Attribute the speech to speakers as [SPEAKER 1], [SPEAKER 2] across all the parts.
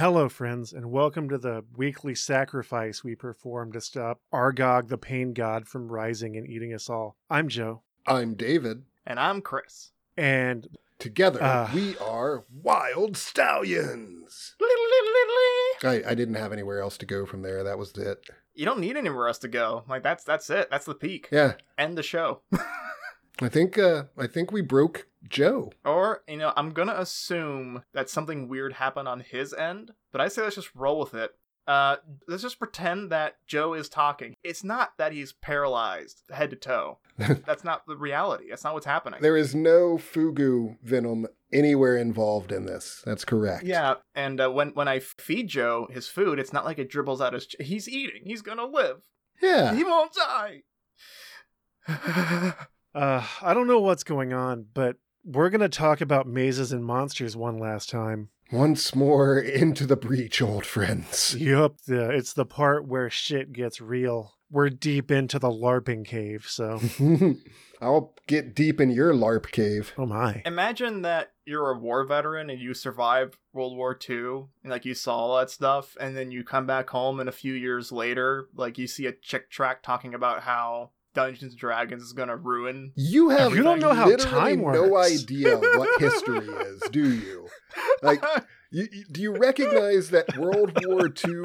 [SPEAKER 1] Hello, friends, and welcome to the weekly sacrifice we perform to stop Argog, the pain god, from rising and eating us all. I'm Joe,
[SPEAKER 2] I'm David.
[SPEAKER 3] And I'm Chris.
[SPEAKER 1] and
[SPEAKER 2] Together,
[SPEAKER 1] Ah.
[SPEAKER 2] we are Wyld Stallyns. I, I didn't have anywhere else to go from there. That was it.
[SPEAKER 3] You don't need anywhere else to go. Like that's that's it. That's the peak.
[SPEAKER 2] Yeah,
[SPEAKER 3] End the show.
[SPEAKER 2] I think uh, I think we broke Joe.
[SPEAKER 3] or, you know, I'm gonna assume that something weird happened on his end, but I say let's just roll with it. Uh let's just pretend that Joe is talking. It's not that he's paralyzed head to toe. That's not the reality. That's not what's happening.
[SPEAKER 2] There is no fugu venom anywhere involved in this. That's correct.
[SPEAKER 3] Yeah, and uh, when when I feed Joe his food, it's not like it dribbles out his. Ch- he's eating. He's gonna live.
[SPEAKER 2] Yeah.
[SPEAKER 3] He won't die.
[SPEAKER 1] uh, I don't know what's going on, but we're going to talk about mazes and monsters one last time.
[SPEAKER 2] Once more into the breach, old friends.
[SPEAKER 1] Yup, the, it's the part where shit gets real. We're deep into the LARPing cave, so
[SPEAKER 2] I'll get deep in your LARP cave.
[SPEAKER 1] oh my.
[SPEAKER 3] Imagine that you're a war veteran and you survived World War II and like you saw all that stuff, and then you come back home and a few years later, like you see a Chick tract talking about how Dungeons and Dragons is gonna ruin.
[SPEAKER 2] You have
[SPEAKER 1] You don't know how
[SPEAKER 2] literally
[SPEAKER 1] time
[SPEAKER 2] no idea what history is, do you? Like, You, you- do you recognize that World War II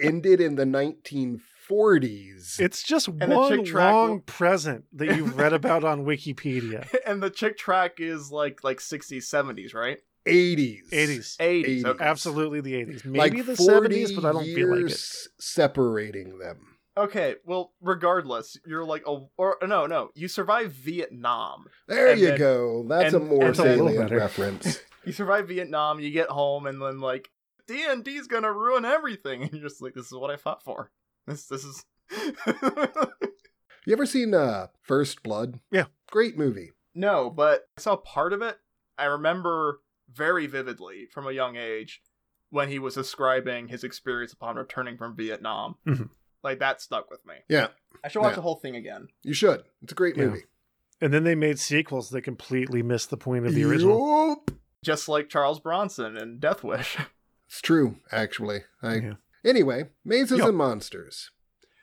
[SPEAKER 2] ended in the 1940s?
[SPEAKER 1] It's just
[SPEAKER 3] the
[SPEAKER 1] one long
[SPEAKER 3] will-
[SPEAKER 1] present that you've read about on Wikipedia.
[SPEAKER 3] and the Chick tract is like like 60s, 70s, right?
[SPEAKER 2] 80s.
[SPEAKER 1] 80s.
[SPEAKER 3] 80s.
[SPEAKER 2] 80s.
[SPEAKER 3] Okay.
[SPEAKER 1] Absolutely the 80s.
[SPEAKER 2] Like
[SPEAKER 1] Maybe the 70s, but I don't feel like it.
[SPEAKER 2] separating them.
[SPEAKER 3] Okay, well, regardless, you're like a or no, no, you survive Vietnam.
[SPEAKER 2] There you
[SPEAKER 3] then-
[SPEAKER 2] go. That's a
[SPEAKER 3] and-
[SPEAKER 2] more
[SPEAKER 3] and
[SPEAKER 1] a little
[SPEAKER 2] salient
[SPEAKER 1] better.
[SPEAKER 2] reference.
[SPEAKER 3] You survive Vietnam, you get home, and then like D and D's gonna ruin everything, and you're just like, this is what I fought for. This this is.
[SPEAKER 2] You ever seen uh, First Blood?
[SPEAKER 1] Yeah.
[SPEAKER 2] Great movie.
[SPEAKER 3] no, but I saw part of it. I remember very vividly from a young age when he was describing his experience upon returning from Vietnam.
[SPEAKER 1] Mhm.
[SPEAKER 3] Like that stuck with me.
[SPEAKER 2] Yeah,
[SPEAKER 3] I should watch
[SPEAKER 2] Yeah.
[SPEAKER 3] the whole thing again.
[SPEAKER 2] you should. It's a great
[SPEAKER 1] Yeah.
[SPEAKER 2] movie.
[SPEAKER 1] And then they made sequels that completely missed the point of the original.
[SPEAKER 2] Yup.
[SPEAKER 3] Just like Charles Bronson and Death Wish.
[SPEAKER 2] It's true, actually. I
[SPEAKER 1] Yeah.
[SPEAKER 2] anyway, Mazes
[SPEAKER 1] Yup.
[SPEAKER 2] and Monsters.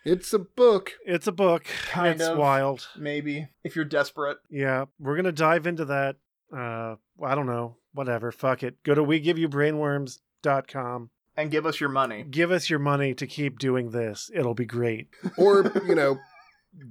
[SPEAKER 2] It's a book.
[SPEAKER 1] It's a book.
[SPEAKER 3] Kind
[SPEAKER 1] it's
[SPEAKER 3] of.
[SPEAKER 1] wild.
[SPEAKER 3] Maybe if you're desperate.
[SPEAKER 1] Yeah, we're gonna dive into that. Uh, I don't know. Whatever. Fuck it. Go to wegiveyoubrainworms.com.
[SPEAKER 3] And give us your money.
[SPEAKER 1] Give us your money to keep doing this. It'll be great.
[SPEAKER 2] Or, you know,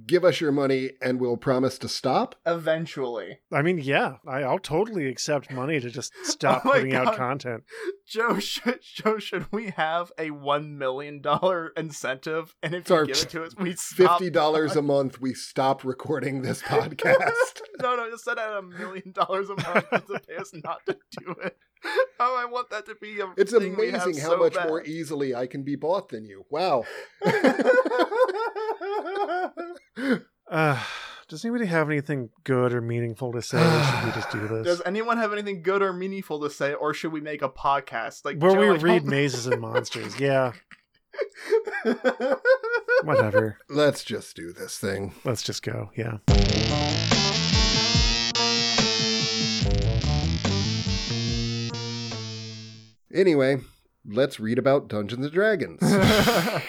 [SPEAKER 2] give us your money and we'll promise to stop.
[SPEAKER 3] Eventually.
[SPEAKER 1] I mean, yeah, I, I'll totally accept money to just oh stop
[SPEAKER 3] Oh my
[SPEAKER 1] putting out content.
[SPEAKER 3] Joe, should Joe, should we have a one million dollar incentive? And if
[SPEAKER 2] It's
[SPEAKER 3] you
[SPEAKER 2] our
[SPEAKER 3] give it to us, we stop.
[SPEAKER 2] Fifty dollars a month, we stop recording this podcast.
[SPEAKER 3] no, no, just set out a million dollars a month to pay us not to do it. Oh, I want that to be a.
[SPEAKER 2] It's
[SPEAKER 3] thing we have
[SPEAKER 2] amazing how
[SPEAKER 3] so
[SPEAKER 2] much
[SPEAKER 3] bad.
[SPEAKER 2] more easily I can be bought than you. Wow.
[SPEAKER 1] Uh, does anybody have anything good or meaningful to say? or should we just do this?
[SPEAKER 3] Does anyone have anything good or meaningful to say, or should we make a podcast like
[SPEAKER 1] Where
[SPEAKER 3] Joe,
[SPEAKER 1] we
[SPEAKER 3] I
[SPEAKER 1] read
[SPEAKER 3] don't-
[SPEAKER 1] mazes and monsters. Yeah, whatever.
[SPEAKER 2] Let's just do this thing.
[SPEAKER 1] Let's just go. Yeah.
[SPEAKER 2] Anyway, let's read about Dungeons and Dragons.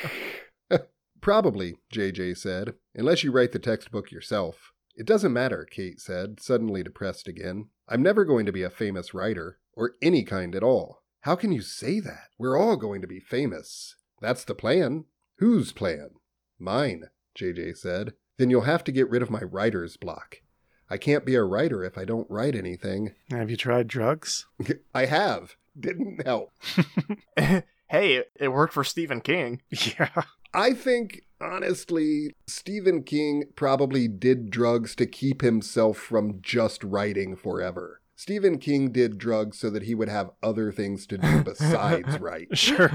[SPEAKER 2] Probably, JJ said, unless you write the textbook yourself. It doesn't matter, Kate said, suddenly depressed again. I'm never going to be a famous writer, or any kind at all. How can you say that? We're all going to be famous. That's the plan. Whose plan? Mine, JJ said. Then you'll have to get rid of my writer's block. I can't be a writer if I don't write anything.
[SPEAKER 1] Have you tried drugs?
[SPEAKER 2] I have. Didn't help.
[SPEAKER 3] hey, it, it worked for Stephen King.
[SPEAKER 1] Yeah.
[SPEAKER 2] I think, honestly, Stephen King probably did drugs to keep himself from just writing forever. Stephen King did drugs so that he would have other things to do besides write.
[SPEAKER 1] Sure.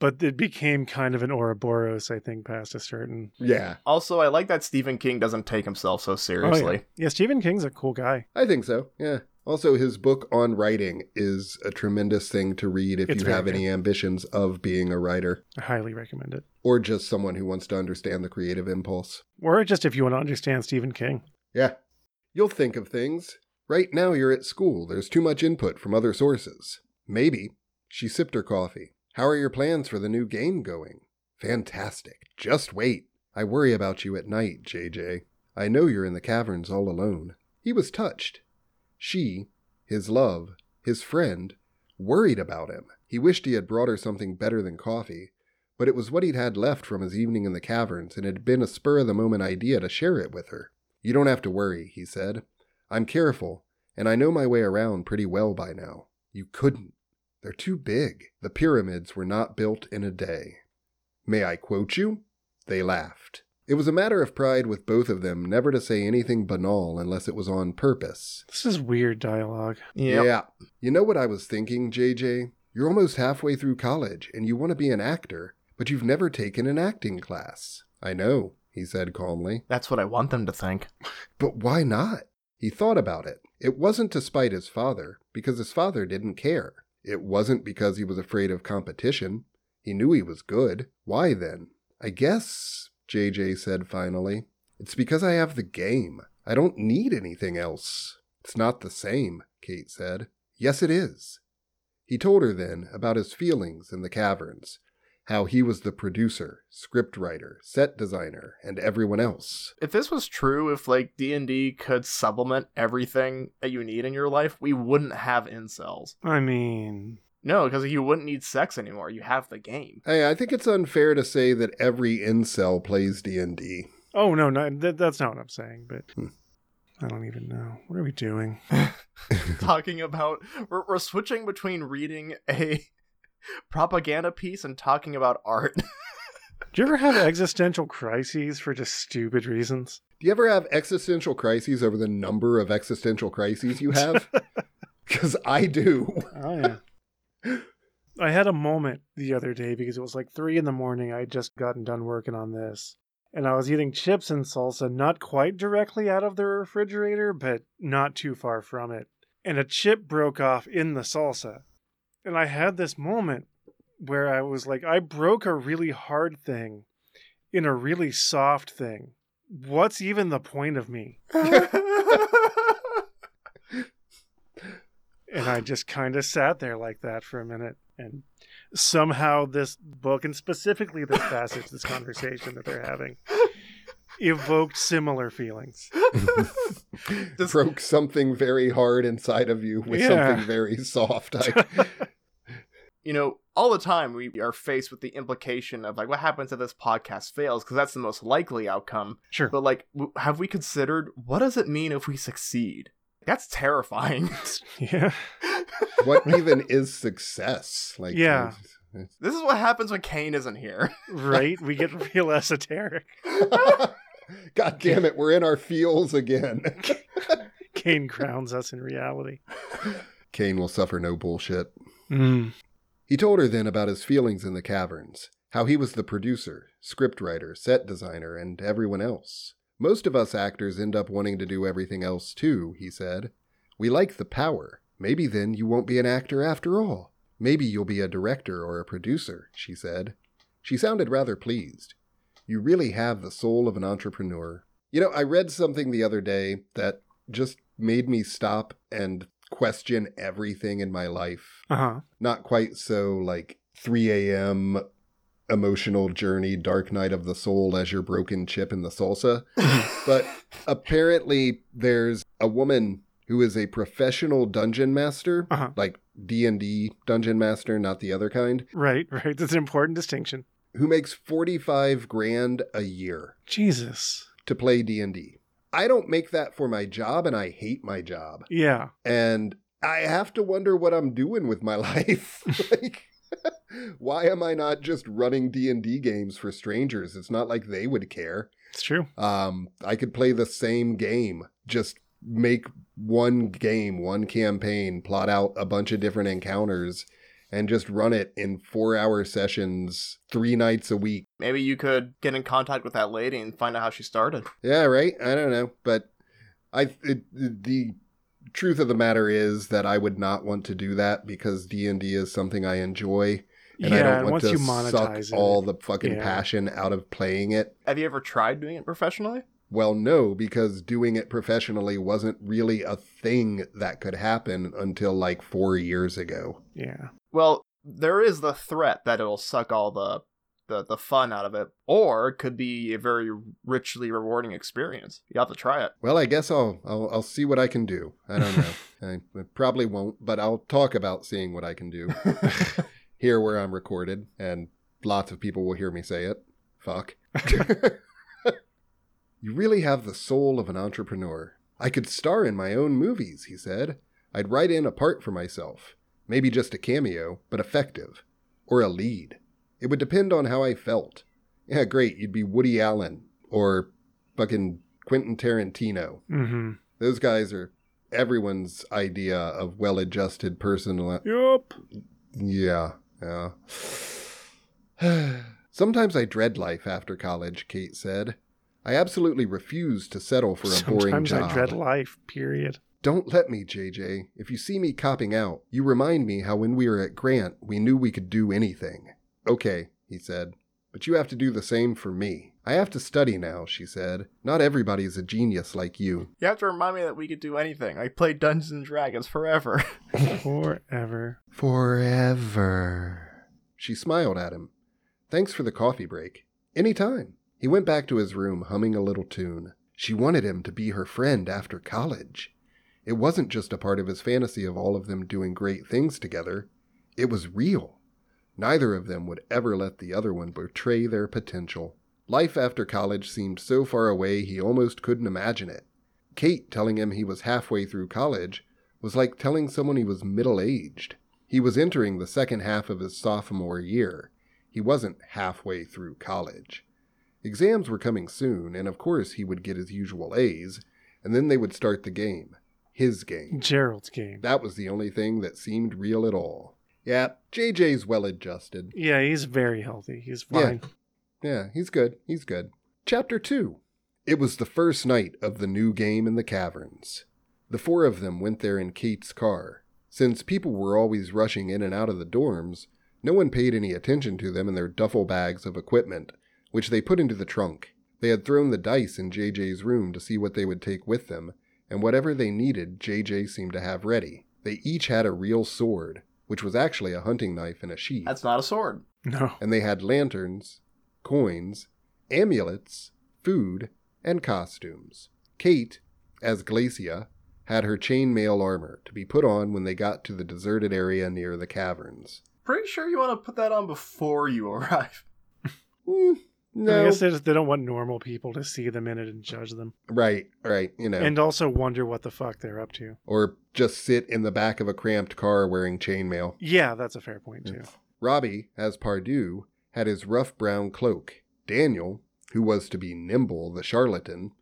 [SPEAKER 1] But it became kind of an Ouroboros, I think, past a certain.
[SPEAKER 2] Yeah,
[SPEAKER 3] also, I like that Stephen King doesn't take himself so seriously.
[SPEAKER 1] Oh, yeah. yeah, Stephen King's a cool guy.
[SPEAKER 2] I think so. Yeah. Also, his book on writing is a tremendous thing to read if
[SPEAKER 1] It's
[SPEAKER 2] you have any ambitions of being a writer
[SPEAKER 1] I highly recommend it.
[SPEAKER 2] or just someone who wants to understand the creative impulse.
[SPEAKER 1] Or just if you want to understand Stephen King.
[SPEAKER 2] Yeah. You'll think of things. Right now, you're at school. There's too much input from other sources. Maybe. She sipped her coffee. How are your plans for the new game going? Fantastic. Just wait. I worry about you at night, JJ. I know you're in the caverns all alone. He was touched. She, his love, his friend, worried about him. He wished he had brought her something better than coffee, but it was what he'd had left from his evening in the caverns, and it had been a spur of the moment idea to share it with her. You don't have to worry, he said. I'm careful, and I know my way around pretty well by now. You couldn't. They're too big. The pyramids were not built in a day. May I quote you? They laughed. It was a matter of pride with both of them never to say anything banal unless it was on purpose.
[SPEAKER 1] This is weird dialogue.
[SPEAKER 3] Yep.
[SPEAKER 2] Yeah. You know what I was thinking, JJ? You're almost halfway through college and you want to be an actor, but you've never taken an acting class. I know, he said calmly.
[SPEAKER 3] That's what I want them to think.
[SPEAKER 2] But why not? He thought about it. It wasn't to spite his father, because his father didn't care. It wasn't because he was afraid of competition. He knew he was good. Why then? I guess, JJ said finally, it's because I have the game. I don't need anything else. It's not the same, Kate said. Yes, it is. He told her then about his feelings in the caverns, how he was the producer, scriptwriter, set designer, and everyone else.
[SPEAKER 3] If this was true, if like D&D could supplement everything that you need in your life, we wouldn't have incels.
[SPEAKER 1] I mean,
[SPEAKER 3] No, because you wouldn't need sex anymore. You have the game.
[SPEAKER 2] Hey, I think it's unfair to say that every incel plays D&D.
[SPEAKER 1] oh no, no, that, that's not what I'm saying. But
[SPEAKER 2] Hmm.
[SPEAKER 1] I don't even know. What are we doing?
[SPEAKER 3] talking about we're, we're switching between reading a propaganda piece and talking about art.
[SPEAKER 1] Do you ever have existential crises for just stupid reasons?
[SPEAKER 2] Do you ever have existential crises over the number of existential crises you have? Because I do.
[SPEAKER 1] Oh yeah. I had a moment the other day because it was like three in the morning. I had just gotten done working on this. And I was eating chips and salsa, not quite directly out of the refrigerator, but not too far from it. And a chip broke off in the salsa. And I had this moment where I was like, I broke a really hard thing in a really soft thing. What's even the point of me? And I just kind of sat there like that for a minute. And somehow this book, and specifically this passage, this conversation that they're having, evoked similar feelings.
[SPEAKER 3] Does-
[SPEAKER 2] Broke something very hard inside of you with
[SPEAKER 1] Yeah.
[SPEAKER 2] something very soft. I,
[SPEAKER 3] you know, all the time we are faced with the implication of like what happens if this podcast fails because that's the most likely outcome.
[SPEAKER 1] Sure.
[SPEAKER 3] But like, w- have we considered what does it mean if we succeed? That's terrifying.
[SPEAKER 1] Yeah.
[SPEAKER 2] what even is success? Like,
[SPEAKER 1] Yeah.
[SPEAKER 2] it's-
[SPEAKER 3] this is what happens when Kane isn't here.
[SPEAKER 1] Right? We get real esoteric.
[SPEAKER 2] God damn it, we're in our feels again.
[SPEAKER 1] Kane crowns us in reality.
[SPEAKER 2] Kane will suffer no bullshit.
[SPEAKER 1] Mm.
[SPEAKER 2] He told her then about his feelings in the caverns, how he was the producer, scriptwriter, set designer, and everyone else. Most of us actors end up wanting to do everything else too, he said. We like the power. Maybe then you won't be an actor after all. Maybe you'll be a director or a producer, she said. She sounded rather pleased. You really have the soul of an entrepreneur. You know, I read something the other day that just made me stop and question everything in my life
[SPEAKER 1] Uh huh.
[SPEAKER 2] not quite so like 3 a.m. emotional journey, dark night of the soul as your broken chip in the salsa. but apparently there's a woman who is a professional dungeon master,
[SPEAKER 1] Uh-huh.
[SPEAKER 2] like D&D dungeon master, not the other kind,
[SPEAKER 1] Right, right. That's an important distinction.
[SPEAKER 2] who makes 45 grand a year
[SPEAKER 1] Jesus.
[SPEAKER 2] to play D&D. I don't make that for my job and I hate my job.
[SPEAKER 1] Yeah.
[SPEAKER 2] and I have to wonder what I'm doing with my life. like, why am I not just running D and D games for strangers? It's not like they would care.
[SPEAKER 1] It's true.
[SPEAKER 2] Um, I could play the same game, just make one game, one campaign, plot out a bunch of different encounters, and just run it in four-hour sessions, three nights a week.
[SPEAKER 3] Maybe you could get in contact with that lady and find out how she started.
[SPEAKER 2] Yeah, right. I don't know, but I it, the truth of the matter is that I would not want to do that because D and D is something I enjoy, and I
[SPEAKER 1] yeah,
[SPEAKER 2] don't
[SPEAKER 1] and
[SPEAKER 2] want
[SPEAKER 1] once
[SPEAKER 2] to
[SPEAKER 1] you
[SPEAKER 2] suck
[SPEAKER 1] monetize it,
[SPEAKER 2] all the fucking
[SPEAKER 1] yeah.
[SPEAKER 2] passion out of playing it.
[SPEAKER 3] Have you ever tried doing it professionally?
[SPEAKER 2] Well, no, because doing it professionally wasn't really a thing that could happen until like four years ago.
[SPEAKER 1] Yeah.
[SPEAKER 3] Well, there is the threat that it'll suck all the the, the fun out of it, or it could be a very richly rewarding experience. You have to try it.
[SPEAKER 2] Well, I guess I'll I'll, I'll see what I can do. I don't know. I, I probably won't, but I'll talk about seeing what I can do here where I'm recorded, and lots of people will hear me say it. Fuck. you really have the soul of an entrepreneur. I could star in my own movies, he said. I'd write in a part for myself. Maybe just a cameo, but effective. Or a lead. It would depend on how I felt. Yeah, great, you'd be Woody Allen or fucking Quentin Tarantino.
[SPEAKER 1] Mm-hmm.
[SPEAKER 2] Those guys are everyone's idea of well adjusted personal.
[SPEAKER 1] Yup.
[SPEAKER 2] Yeah, yeah. Sometimes I dread life after college, Kate said. I absolutely refuse to settle for a boring job. Sometimes.
[SPEAKER 1] I dread life, period.
[SPEAKER 2] Don't let me, JJ. If you see me copping out, you remind me how when we were at Grant, we knew we could do anything. Okay, he said. But you have to do the same for me. I have to study now, she said. Not everybody's a genius like you.
[SPEAKER 3] You have to remind me that we could do anything. I played Dungeons and Dragons forever.
[SPEAKER 1] Forever.
[SPEAKER 2] Forever. She smiled at him. Thanks for the coffee break. Any time. He went back to his room humming a little tune. She wanted him to be her friend after college. It wasn't just a part of his fantasy of all of them doing great things together. It was real. Neither of them would ever let the other one betray their potential. Life after college seemed so far away he almost couldn't imagine it. Kate telling him he was halfway through college was like telling someone he was middle aged. He was entering the second half of his sophomore year. He wasn't halfway through college. Exams were coming soon, and of course he would get his usual A's, and then they would start the game. His game.
[SPEAKER 1] Gerald's game.
[SPEAKER 2] That was the only thing that seemed real at all. Yeah, JJ's well adjusted.
[SPEAKER 1] Yeah, he's very healthy. He's fine.
[SPEAKER 2] Yeah, he's good. He's good. Chapter 2. It was the first night of the new game in the caverns. The four of them went there in Kate's car. Since people were always rushing in and out of the dorms, no one paid any attention to them and their duffel bags of equipment, which they put into the trunk. They had thrown the dice in JJ's room to see what they would take with them, and whatever they needed, JJ seemed to have ready. They each had a real sword, which was actually a hunting knife in a sheath
[SPEAKER 3] That's not a sword.
[SPEAKER 1] No.
[SPEAKER 2] and they had lanterns, coins, amulets, food, and costumes. Kate, as Glacia, had her chainmail armor to be put on when they got to the deserted area near the caverns.
[SPEAKER 3] Pretty sure you want to put that on before you arrive.
[SPEAKER 2] Hmm,
[SPEAKER 1] I guess they, just, they don't want normal people to see them in it and judge them.
[SPEAKER 2] right, right, you know,
[SPEAKER 1] And also wonder what the fuck they're up to.
[SPEAKER 2] or just sit in the back of a cramped car wearing chainmail.
[SPEAKER 1] Yeah, that's a fair point, too.
[SPEAKER 2] Robbie, as Pardieu, had his rough brown cloak. Daniel, who was to be Nimble the charlatan,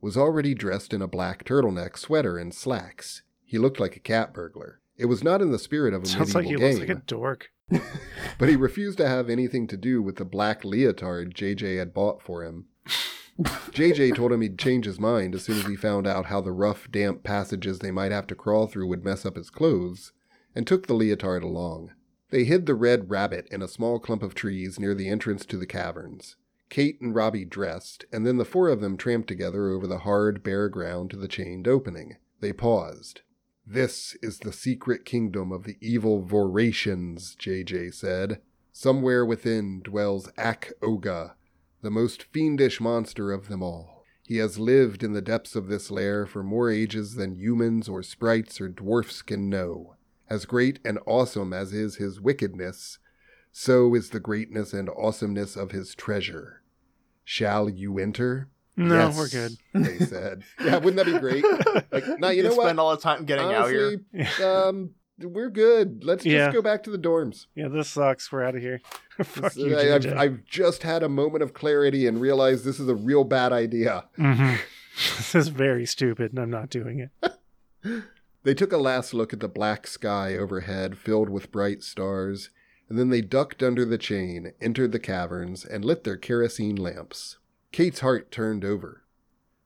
[SPEAKER 2] was already dressed in a black turtleneck sweater and slacks. He looked like a cat burglar. It was not in the spirit of a
[SPEAKER 1] Sounds like
[SPEAKER 2] medieval
[SPEAKER 1] he
[SPEAKER 2] game,
[SPEAKER 1] looks like a dork.
[SPEAKER 2] but he refused to have anything to do with the black leotard JJ had bought for him. JJ told him he'd change his mind as soon as he found out how the rough, damp passages they might have to crawl through would mess up his clothes, and took the leotard along. They hid the red rabbit in a small clump of trees near the entrance to the caverns. Kate and Robbie dressed, and then the four of them tramped together over the hard, bare ground to the chained opening. They paused. This is the secret kingdom of the evil Vorations, JJ said. Somewhere within dwells Ak Oga, the most fiendish monster of them all. He has lived in the depths of this lair for more ages than humans or sprites or dwarfs can know. As great and awesome as is his wickedness, so is the greatness and awesomeness of his treasure. Shall you enter?
[SPEAKER 1] No,
[SPEAKER 2] Yes,
[SPEAKER 1] we're good.
[SPEAKER 2] They said. yeah, wouldn't that be great? Like, now you know what?
[SPEAKER 3] spend all the time getting out here.
[SPEAKER 2] Honestly, um, we're good. Let's just
[SPEAKER 1] Yeah.
[SPEAKER 2] go back to the dorms.
[SPEAKER 1] Yeah, this sucks. We're out of here. Fuck you,
[SPEAKER 2] I, have
[SPEAKER 1] JJ.
[SPEAKER 2] I've just had a moment of clarity and realized this is a real bad idea.
[SPEAKER 1] Mhm. this is very stupid, and I'm not doing it.
[SPEAKER 2] They took a last look at the black sky overhead filled with bright stars, and then they ducked under the chain, entered the caverns, and lit their kerosene lamps. Kate's heart turned over.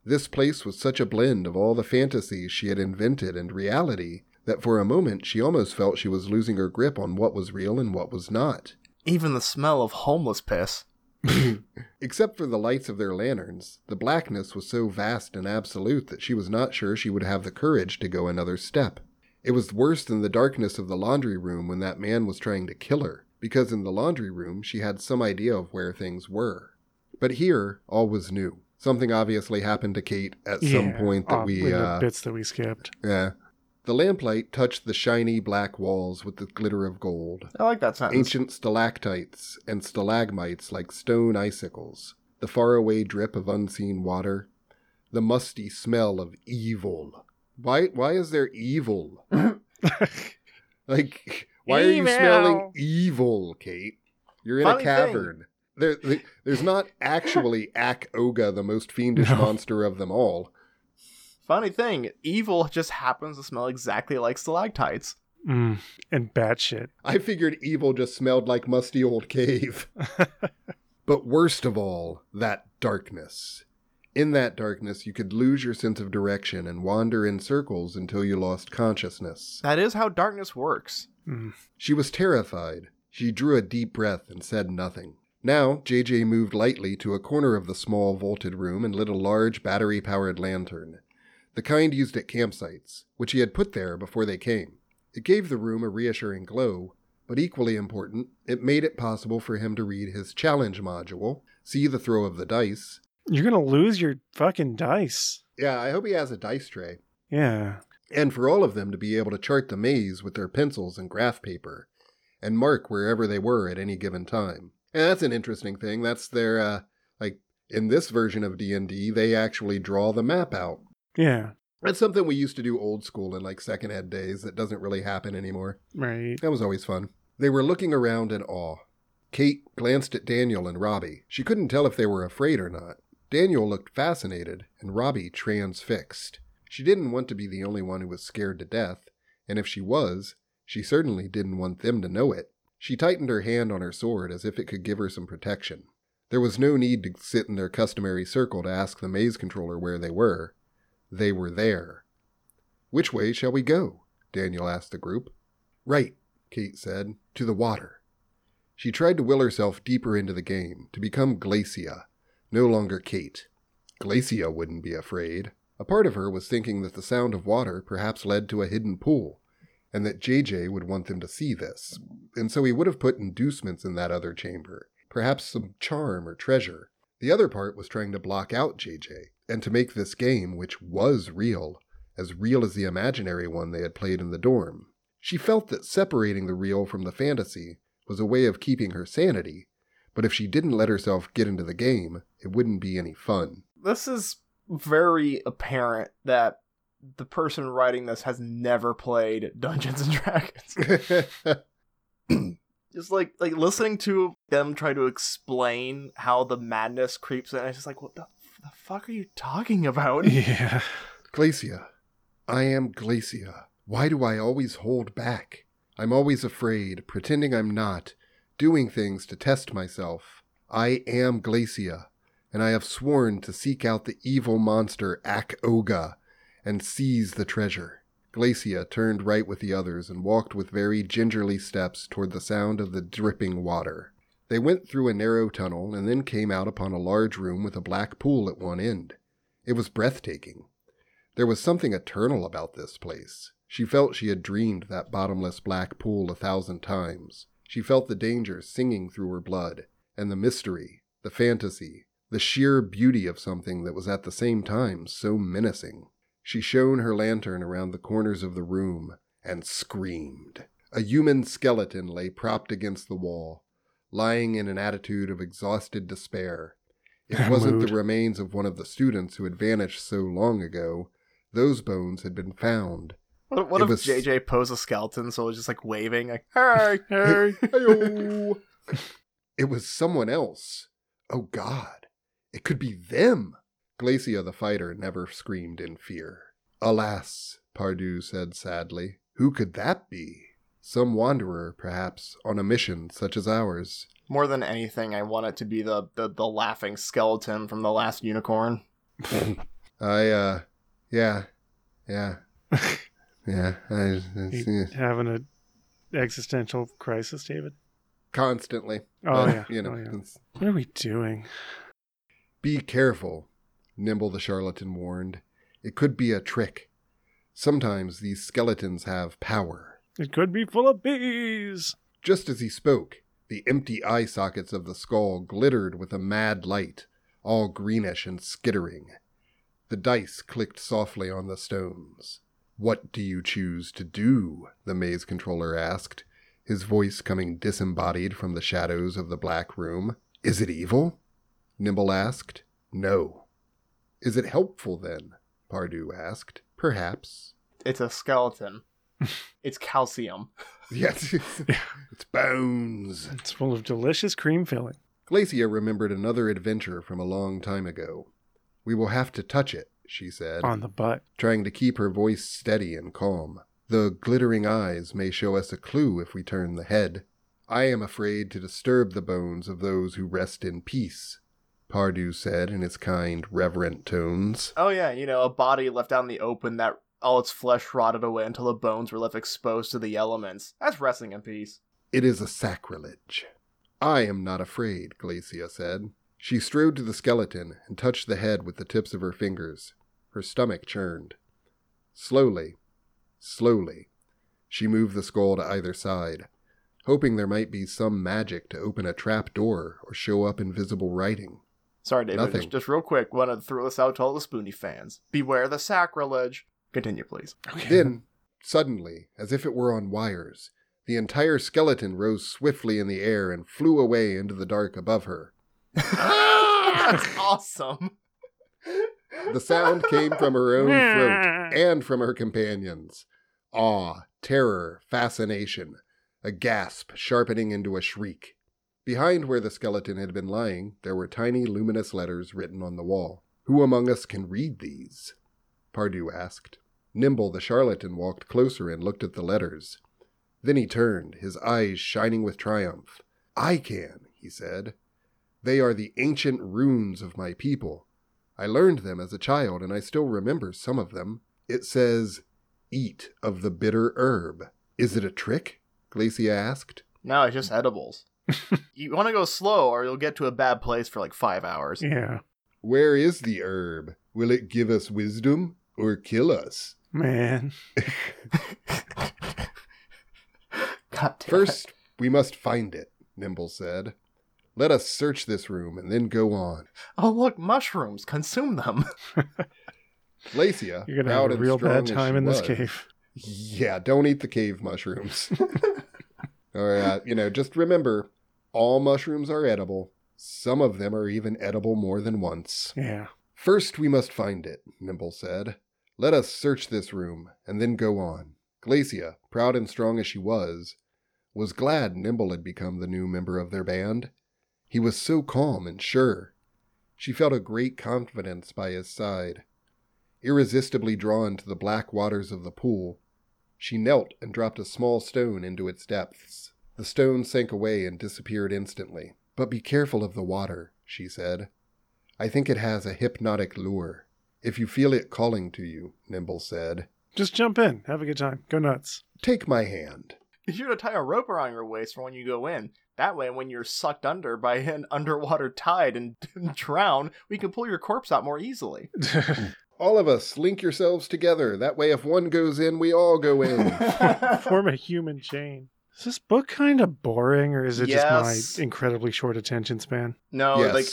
[SPEAKER 2] This place was such a blend of all the fantasies she had invented and reality that for a moment she almost felt she was losing her grip on what was real and what was not.
[SPEAKER 3] Even the smell of homeless piss.
[SPEAKER 2] Except for the lights of their lanterns, the blackness was so vast and absolute that she was not sure she would have the courage to go another step. It was worse than the darkness of the laundry room when that man was trying to kill her, because in the laundry room she had some idea of where things were. But here, all was new. Something obviously happened to Kate at some point that
[SPEAKER 1] uh,
[SPEAKER 2] we, uh,
[SPEAKER 1] bits that we skipped.
[SPEAKER 2] yeah. The lamplight touched the shiny black walls with the glitter of gold.
[SPEAKER 3] I like that sentence.
[SPEAKER 2] Ancient stalactites and stalagmites like stone icicles, the faraway drip of unseen water, the musty smell of evil. Why why is there evil? Like why are you smelling evil, Kate? You're in
[SPEAKER 3] Funny
[SPEAKER 2] a cavern. There, there- there's not actually Ak Oga, the most fiendish
[SPEAKER 1] No.
[SPEAKER 2] monster of them all.
[SPEAKER 3] Funny thing, evil just happens to smell exactly like stalactites.
[SPEAKER 1] Mm, and batshit.
[SPEAKER 2] I figured evil just smelled like musty old cave. But worst of all, that darkness. In that darkness, you could lose your sense of direction and wander in circles until you lost consciousness.
[SPEAKER 3] That is how darkness works.
[SPEAKER 1] Mm.
[SPEAKER 2] She was terrified. She drew a deep breath and said nothing. Now, JJ moved lightly to a corner of the small vaulted room and lit a large battery powered lantern, the kind used at campsites, which he had put there before they came. It gave the room a reassuring glow, but equally important, it made it possible for him to read his challenge module, see the throw of the dice.
[SPEAKER 1] You're gonna lose your fucking dice.
[SPEAKER 2] Yeah, I hope he has a dice tray.
[SPEAKER 1] Yeah.
[SPEAKER 2] and for all of them to be able to chart the maze with their pencils and graph paper and mark wherever they were at any given time. And that's an interesting thing. That's their uh like in this version of D&D, they actually draw the map out.
[SPEAKER 1] Yeah.
[SPEAKER 2] That's something we used to do old school in like second ed days that doesn't really happen anymore.
[SPEAKER 1] Right.
[SPEAKER 2] That was always fun. They were looking around in awe. Kate glanced at Daniel and Robbie. She couldn't tell if they were afraid or not. Daniel looked fascinated, and Robbie transfixed. She didn't want to be the only one who was scared to death, and if she was, she certainly didn't want them to know it. She tightened her hand on her sword as if it could give her some protection. There was no need to sit in their customary circle to ask the maze controller where they were. They were there. Which way shall we go? Daniel asked the group. Right, Kate said, to the water. She tried to will herself deeper into the game, to become Glacia, no longer Kate. Glacia wouldn't be afraid. A part of her was thinking that the sound of water perhaps led to a hidden pool, and that JJ would want them to see this, and so he would have put inducements in that other chamber, perhaps some charm or treasure. The other part was trying to block out JJ, and to make this game, which was real, as real as the imaginary one they had played in the dorm. She felt that separating the real from the fantasy was a way of keeping her sanity, but if she didn't let herself get into the game, it wouldn't be any fun.
[SPEAKER 3] This is very apparent that the person writing this has never played Dungeons and Dragons. just like like listening to them try to explain how the madness creeps in. It's just like, what the, the fuck are you talking about?
[SPEAKER 1] Yeah.
[SPEAKER 2] Glacia. I am Glacia. Why do I always hold back? I'm always afraid, pretending I'm not, doing things to test myself. I am Glacia, and I have sworn to seek out the evil monster Ak Oga and seize the treasure. Glacia turned right with the others and walked with very gingerly steps toward the sound of the dripping water. They went through a narrow tunnel and then came out upon a large room with a black pool at one end. It was breathtaking. There was something eternal about this place. She felt she had dreamed that bottomless black pool a thousand times. She felt the danger singing through her blood, and the mystery, the fantasy, the sheer beauty of something that was at the same time so menacing. She shone her lantern around the corners of the room and screamed. A human skeleton lay propped against the wall, lying in an attitude of exhausted despair. It wasn't
[SPEAKER 1] Mood.
[SPEAKER 2] the remains of one of the students who had vanished so long ago. Those bones had been found.
[SPEAKER 3] What, what if
[SPEAKER 2] was-
[SPEAKER 3] JJ posed a skeleton, so it was just like waving, like, hey,
[SPEAKER 1] Hey.
[SPEAKER 2] Hey-o. it was someone else. Oh God, it could be them. Glacia the fighter never screamed in fear. Alas, Pardieu said sadly, who could that be? Some wanderer, perhaps, on a mission such as ours.
[SPEAKER 3] More than anything, I want it to be the, the, the laughing skeleton from the last unicorn.
[SPEAKER 2] I, uh, yeah, yeah, yeah. I,
[SPEAKER 1] You having an existential crisis, David?
[SPEAKER 2] constantly.
[SPEAKER 1] Oh,
[SPEAKER 2] but,
[SPEAKER 1] yeah.
[SPEAKER 2] You know,
[SPEAKER 1] oh, yeah. What are we doing?
[SPEAKER 2] Be careful, Nimble the charlatan warned. It could be a trick. Sometimes these skeletons have power.
[SPEAKER 1] It could be full of bees.
[SPEAKER 2] Just as he spoke, the empty eye sockets of the skull glittered with a mad light, all greenish and skittering. The dice clicked softly on the stones. What do you choose to do? the maze controller asked, his voice coming disembodied from the shadows of the black room. Is it evil? Nimble asked. No. Is it helpful then? Pardieu asked. Perhaps.
[SPEAKER 3] It's a skeleton. it's calcium.
[SPEAKER 2] Yes, it's bones.
[SPEAKER 1] It's full of delicious cream filling.
[SPEAKER 2] Glacia remembered another adventure from a long time ago. We will have to touch it, she said,
[SPEAKER 1] On the butt.
[SPEAKER 2] trying to keep her voice steady and calm. The glittering eyes may show us a clue if we turn the head. I am afraid to disturb the bones of those who rest in peace, Pardieu said in his kind, reverent tones.
[SPEAKER 3] Oh yeah, you know, a body left out in the open that all its flesh rotted away until the bones were left exposed to the elements. That's resting in peace.
[SPEAKER 2] It is a sacrilege. I am not afraid, Glacia said. She strode to the skeleton and touched the head with the tips of her fingers. Her stomach churned. Slowly, slowly, she moved the skull to either side, hoping there might be some magic to open a trap door or show up invisible writing.
[SPEAKER 3] Sorry, David. Just, just real quick, want to throw this out to all the Spoony fans. Beware the sacrilege. Continue, please.
[SPEAKER 1] Okay.
[SPEAKER 2] Then, suddenly, as if it were on wires, the entire skeleton rose swiftly in the air and flew away into the dark above her.
[SPEAKER 3] That's awesome.
[SPEAKER 2] The sound came from her own throat and from her companions. Awe, terror, fascination, a gasp sharpening into a shriek. Behind where the skeleton had been lying, there were tiny luminous letters written on the wall. Who among us can read these? Pardieu asked. Nimble the charlatan walked closer and looked at the letters. Then he turned, his eyes shining with triumph. I can, he said. They are the ancient runes of my people. I learned them as a child, and I still remember some of them. It says, Eat of the bitter herb. Is it a trick? Glacia asked.
[SPEAKER 3] No, it's just edibles. you want to go slow, or you'll get to a bad place for like five hours.
[SPEAKER 1] Yeah.
[SPEAKER 2] Where is the herb? Will it give us wisdom or kill us?
[SPEAKER 1] Man.
[SPEAKER 3] God damn
[SPEAKER 2] First, we must find it, Nimble said. Let us search this room and then go on.
[SPEAKER 3] Oh, look, mushrooms. Consume them.
[SPEAKER 2] Glacia,
[SPEAKER 1] You're going to
[SPEAKER 2] proud
[SPEAKER 1] have a real bad time
[SPEAKER 2] she
[SPEAKER 1] in this
[SPEAKER 2] was-
[SPEAKER 1] cave.
[SPEAKER 2] Yeah, don't eat the cave mushrooms. or, uh, you know, just remember all mushrooms are edible. Some of them are even edible more than once.
[SPEAKER 1] Yeah.
[SPEAKER 2] First, we must find it, Nimble said. Let us search this room, and then go on. Glacia, proud and strong as she was, was glad Nimble had become the new member of their band. He was so calm and sure. She felt a great confidence by his side. Irresistibly drawn to the black waters of the pool, she knelt and dropped a small stone into its depths. The stone sank away and disappeared instantly. But be careful of the water, she said. I think it has a hypnotic lure. If you feel it calling to you, Nimble said,
[SPEAKER 1] Just jump in. Have a good time. Go nuts.
[SPEAKER 2] take my hand.
[SPEAKER 3] Be sure to tie a rope around your waist for when you go in. That way, when you're sucked under by an underwater tide and drown, we can pull your corpse out more easily.
[SPEAKER 2] All of us, link yourselves together. That way, if one goes in, we all go in.
[SPEAKER 1] Form a human chain. Is this book kind of boring, or is it
[SPEAKER 3] Yes.
[SPEAKER 1] just my incredibly short attention span?
[SPEAKER 3] no,
[SPEAKER 2] yes.
[SPEAKER 3] like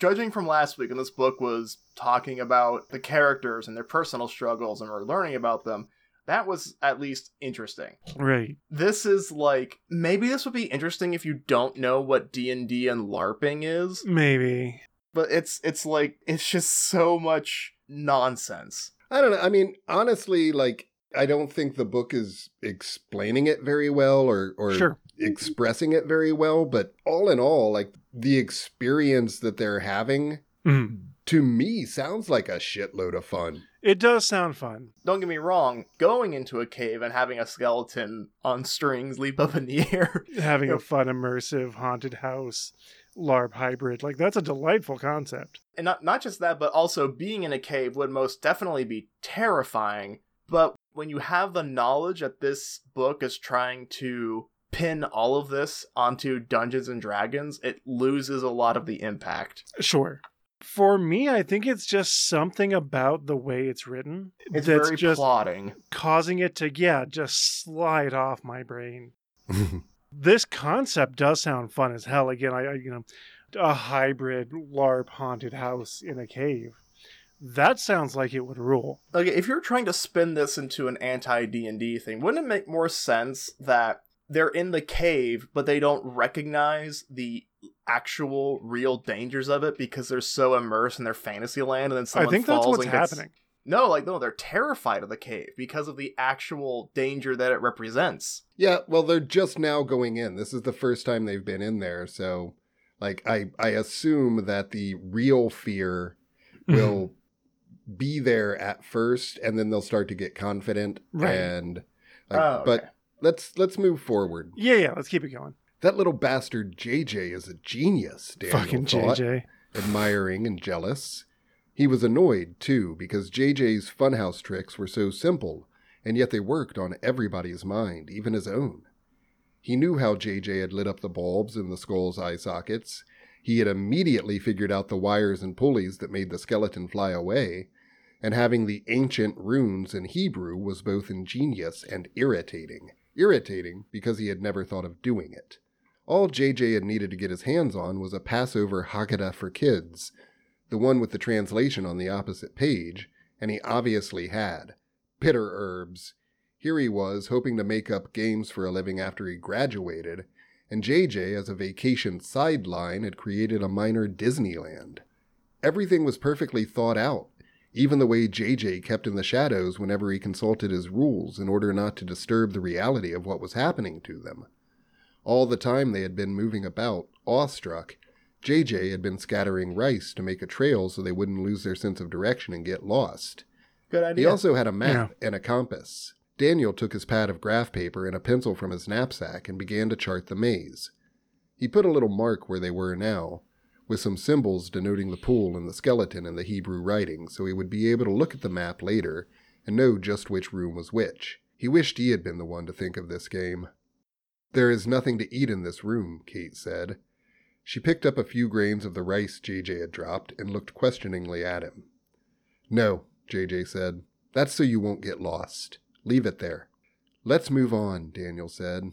[SPEAKER 3] judging from last week, and this book was talking about the characters and their personal struggles, and we're learning about them. That was at least interesting.
[SPEAKER 1] Right.
[SPEAKER 3] This is like maybe this would be interesting if you don't know what D and D and LARPing is,
[SPEAKER 1] Maybe.
[SPEAKER 3] but it's it's like it's just so much nonsense.
[SPEAKER 2] I don't know. I mean, honestly, like, I don't think the book is explaining it very well or, or
[SPEAKER 1] Sure.
[SPEAKER 2] expressing it very well, but all in all, like, the experience that they're having
[SPEAKER 1] Mhm.
[SPEAKER 2] to me sounds like a shitload of fun.
[SPEAKER 1] It does sound fun.
[SPEAKER 3] Don't get me wrong, going into a cave and having a skeleton on strings leap up in the air.
[SPEAKER 1] Having a fun, immersive, haunted house, LARP hybrid. Like, that's a delightful concept.
[SPEAKER 3] And not not just that, but also being in a cave would most definitely be terrifying. But when you have the knowledge that this book is trying to pin all of this onto Dungeons and Dragons, it loses a lot of the impact.
[SPEAKER 1] Sure. For me, I think it's just something about the way it's written
[SPEAKER 3] It's
[SPEAKER 1] that's
[SPEAKER 3] very
[SPEAKER 1] just
[SPEAKER 3] plotting.
[SPEAKER 1] causing it to, yeah, just slide off my brain. This concept does sound fun as hell. Again, I, I you know, a hybrid LARP haunted house in a cave. That sounds like it would rule.
[SPEAKER 3] Okay, if you're trying to spin this into an anti D and D thing, wouldn't it make more sense that they're in the cave, but they don't recognize the actual real dangers of it because they're so immersed in their fantasy land, and then someone
[SPEAKER 1] I think
[SPEAKER 3] falls
[SPEAKER 1] that's what's
[SPEAKER 3] and gets-
[SPEAKER 1] happening.
[SPEAKER 3] No, like no, they're terrified of the cave because of the actual danger that it represents.
[SPEAKER 2] yeah, well, they're just now going in. This is the first time they've been in there, so like I I assume that the real fear will be there at first, and then they'll start to get confident.
[SPEAKER 1] Right.
[SPEAKER 2] And like,
[SPEAKER 3] Oh,
[SPEAKER 2] but let's let's move forward.
[SPEAKER 1] yeah, yeah, let's keep it going.
[SPEAKER 2] That little bastard JJ is a genius. Daniel
[SPEAKER 1] Fucking
[SPEAKER 2] thought,
[SPEAKER 1] JJ.
[SPEAKER 2] admiring and jealous. He was annoyed too because JJ's funhouse tricks were so simple, and yet they worked on everybody's mind, even his own. He knew how JJ had lit up the bulbs in the skull's eye sockets. He had immediately figured out the wires and pulleys that made the skeleton fly away, and having the ancient runes in Hebrew was both ingenious and irritating. Irritating because he had never thought of doing it. All JJ had needed to get his hands on was a Passover Haggadah for kids, the one with the translation on the opposite page, and he obviously had. Bitter herbs. Here he was, hoping to make up games for a living after he graduated, and JJ, as a vacation sideline, had created a minor Disneyland. Everything was perfectly thought out, even the way JJ kept in the shadows whenever he consulted his rules in order not to disturb the reality of what was happening to them. All the time they had been moving about, awestruck, JJ had been scattering rice to make a trail so they wouldn't lose their sense of direction and get lost.
[SPEAKER 3] Good idea.
[SPEAKER 2] He also had a map and a compass. Daniel took his pad of graph paper and a pencil from his knapsack and began to chart the maze. He put a little mark where they were now, with some symbols denoting the pool and the skeleton in the Hebrew writing, so he would be able to look at the map later and know just which room was which. He wished he had been the one to think of this game. There is nothing to eat in this room, Kate said. She picked up a few grains of the rice JJ had dropped and looked questioningly at him. No, JJ said. That's so you won't get lost. Leave it there. Let's move on, Daniel said.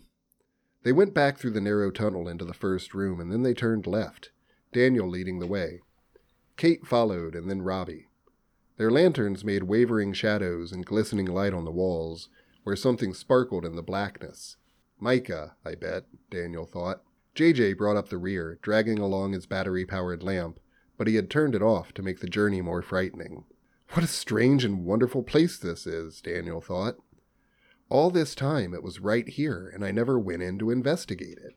[SPEAKER 2] They went back through the narrow tunnel into the first room, and then they turned left, Daniel leading the way. Kate followed, and then Robbie. Their lanterns made wavering shadows and glistening light on the walls, where something sparkled in the blackness. Mica, I bet, Daniel thought. JJ brought up the rear, dragging along his battery powered lamp, but he had turned it off to make the journey more frightening. What a strange and wonderful place this is, Daniel thought. All this time it was right here, and I never went in to investigate it.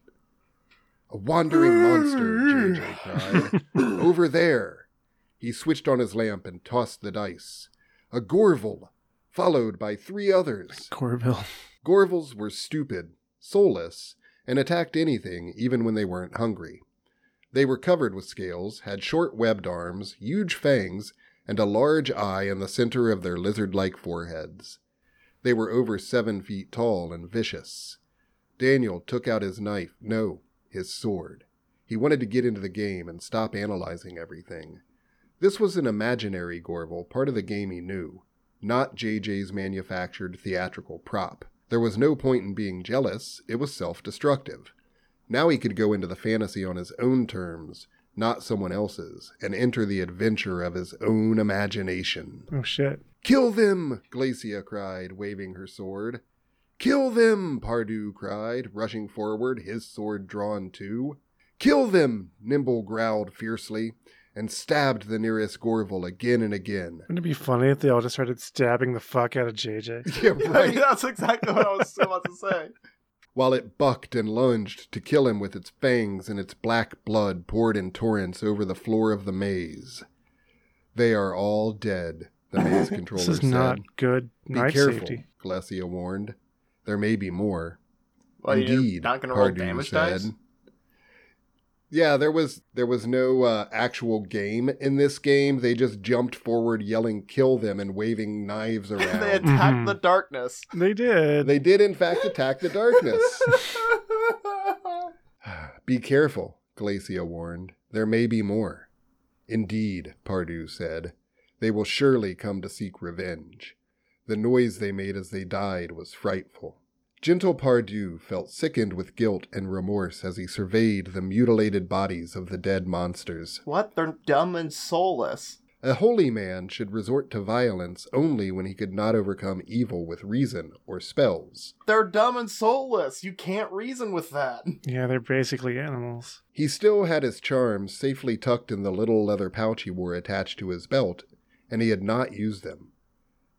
[SPEAKER 2] A wandering monster, JJ cried. Over there. He switched on his lamp and tossed the dice. A Gorval, followed by three others.
[SPEAKER 1] Corville.
[SPEAKER 2] Gorvals were stupid, soulless, and attacked anything even when they weren't hungry. They were covered with scales, had short webbed arms, huge fangs, and a large eye in the center of their lizard like foreheads. They were over seven feet tall and vicious. Daniel took out his knife, no, his sword. He wanted to get into the game and stop analyzing everything. This was an imaginary Gorval, part of the game he knew, not JJ's manufactured theatrical prop. There was no point in being jealous, it was self destructive. Now he could go into the fantasy on his own terms, not someone else's, and enter the adventure of his own imagination.
[SPEAKER 1] Oh shit.
[SPEAKER 2] Kill them! Glacia cried, waving her sword. Kill them! Pardieu cried, rushing forward, his sword drawn too. Kill them! Nimble growled fiercely, and stabbed the nearest Gorval again and again.
[SPEAKER 1] Wouldn't it be funny if they all just started stabbing the fuck out of JJ?
[SPEAKER 2] Yeah,
[SPEAKER 3] I mean,
[SPEAKER 2] right.
[SPEAKER 3] that's exactly what I was about to say.
[SPEAKER 2] while it bucked and lunged to kill him with its fangs and its black blood poured in torrents over the floor of the maze. They are all dead, the maze controller said.
[SPEAKER 1] This is
[SPEAKER 2] said.
[SPEAKER 1] not good
[SPEAKER 2] Be
[SPEAKER 1] knife
[SPEAKER 2] careful,
[SPEAKER 1] safety.
[SPEAKER 2] Glacia warned. There may be more.
[SPEAKER 3] Well,
[SPEAKER 2] Indeed,
[SPEAKER 3] you're not going to roll
[SPEAKER 2] Pardieu
[SPEAKER 3] damage
[SPEAKER 2] said.
[SPEAKER 3] dice.
[SPEAKER 2] Yeah, there was there was no uh, actual game in this game. They just jumped forward, yelling "kill them" and waving knives around.
[SPEAKER 3] they attack
[SPEAKER 1] Mhm.
[SPEAKER 3] the darkness.
[SPEAKER 1] They did.
[SPEAKER 2] They did, in fact, attack the darkness. Be careful, Glacia warned. There may be more. Indeed, Pardieu said. They will surely come to seek revenge. The noise they made as they died was frightful. Gentle Pardieu felt sickened with guilt and remorse as he surveyed the mutilated bodies of the dead monsters.
[SPEAKER 3] What? They're dumb and soulless.
[SPEAKER 2] A holy man should resort to violence only when he could not overcome evil with reason or spells.
[SPEAKER 3] They're dumb and soulless. You can't reason with that.
[SPEAKER 1] Yeah, they're basically animals.
[SPEAKER 2] He still had his charms safely tucked in the little leather pouch he wore attached to his belt, and he had not used them.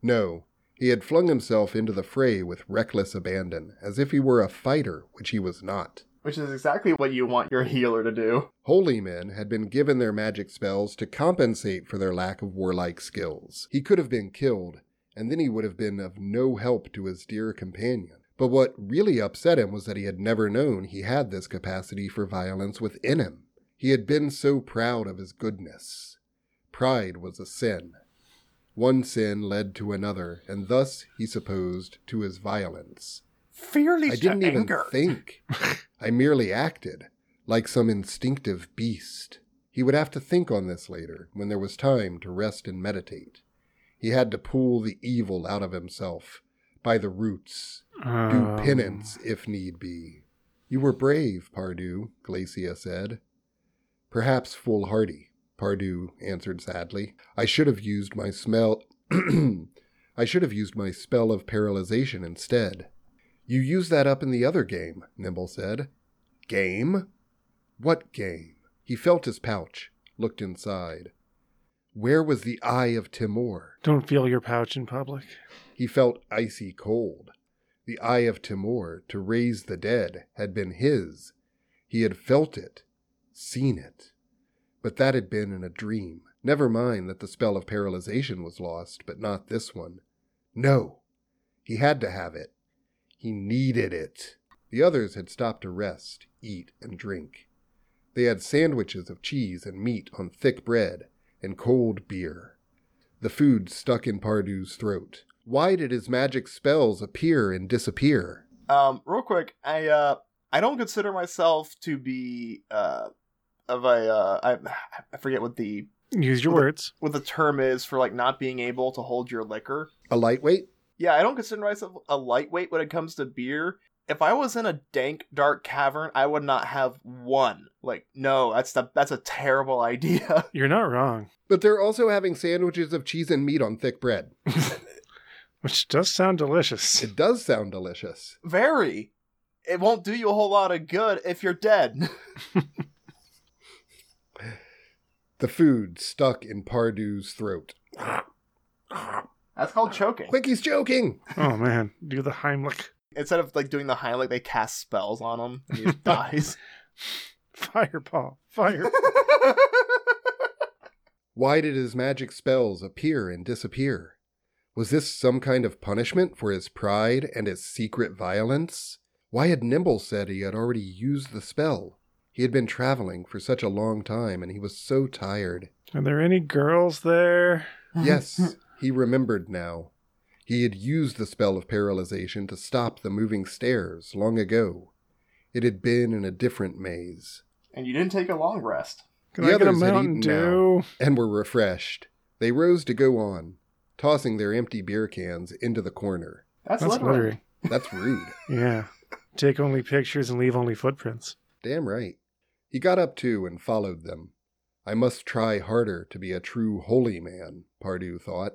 [SPEAKER 2] No, he had flung himself into the fray with reckless abandon, as if he were a fighter, which he was not.
[SPEAKER 3] Which is exactly what you want your healer to do.
[SPEAKER 2] Holy men had been given their magic spells to compensate for their lack of warlike skills. He could have been killed, and then he would have been of no help to his dear companion. But what really upset him was that he had never known he had this capacity for violence within him. He had been so proud of his goodness. Pride was a sin. One sin led to another, and thus, he supposed, to his violence.
[SPEAKER 3] Fear
[SPEAKER 2] I didn't even think. I merely acted, like some instinctive beast. He would have to think on this later, when there was time to rest and meditate. He had to pull the evil out of himself, by the roots, do
[SPEAKER 1] Um,
[SPEAKER 2] penance if need be. You were brave, Pardieu, Glacia said. Perhaps foolhardy, Pardieu answered sadly. I should have used my smell. I should have used my spell of paralyzation instead. You used that up in the other game, Nimble said. Game? What game? He felt his pouch, looked inside. Where was the eye of Timur?
[SPEAKER 1] Don't feel your pouch in public.
[SPEAKER 2] He felt icy cold. The eye of Timur to raise the dead had been his. He had felt it, seen it. But that had been in a dream. Never mind that the spell of paralyzation was lost, but not this one. No! He had to have it. He needed it. The others had stopped to rest, eat, and drink. They had sandwiches of cheese and meat on thick bread and cold beer. The food stuck in Pardieu's throat. Why did his magic spells appear and disappear?
[SPEAKER 3] Um, real quick, I uh, I don't consider myself to be uh, of a uh, I I forget what the
[SPEAKER 1] Use your
[SPEAKER 3] Well, the-
[SPEAKER 1] words.
[SPEAKER 3] what the term is for like not being able to hold your liquor.
[SPEAKER 2] A lightweight?
[SPEAKER 3] Yeah, I don't consider myself a lightweight when it comes to beer. If I was in a dank, dark cavern, I would not have one. Like, no, that's the that's a terrible idea.
[SPEAKER 1] You're not wrong.
[SPEAKER 2] But they're also having sandwiches of cheese and meat on thick bread.
[SPEAKER 1] Which does sound delicious.
[SPEAKER 2] It does sound delicious.
[SPEAKER 3] Very. It won't do you a whole lot of good if you're dead.
[SPEAKER 2] The food stuck in Pardieu's throat.
[SPEAKER 3] That's called choking.
[SPEAKER 2] Quick, he's joking!
[SPEAKER 1] Oh man, do the Heimlich.
[SPEAKER 3] Instead of like doing the Heimlich, they cast spells on him and he just dies.
[SPEAKER 1] Fireball. Fire.
[SPEAKER 2] Why did his magic spells appear and disappear? Was this some kind of punishment for his pride and his secret violence? Why had Nimble said he had already used the spell? He had been traveling for such a long time and he was so tired.
[SPEAKER 1] Are there any girls there?
[SPEAKER 2] Yes, he remembered now. He had used the spell of paralyzation to stop the moving stairs long ago. It had been in a different maze,
[SPEAKER 3] and you didn't take a long rest.
[SPEAKER 1] Can
[SPEAKER 2] The
[SPEAKER 1] I get a
[SPEAKER 2] others had eaten
[SPEAKER 1] Dew?
[SPEAKER 2] and were refreshed. They rose to go on, tossing their empty beer cans into the corner.
[SPEAKER 3] That's,
[SPEAKER 1] That's
[SPEAKER 3] littering.
[SPEAKER 1] littering.
[SPEAKER 2] That's rude.
[SPEAKER 1] Yeah. Take only pictures and leave only footprints.
[SPEAKER 2] Damn right. He got up too and followed them. I must try harder to be a true holy man, Pardieu thought.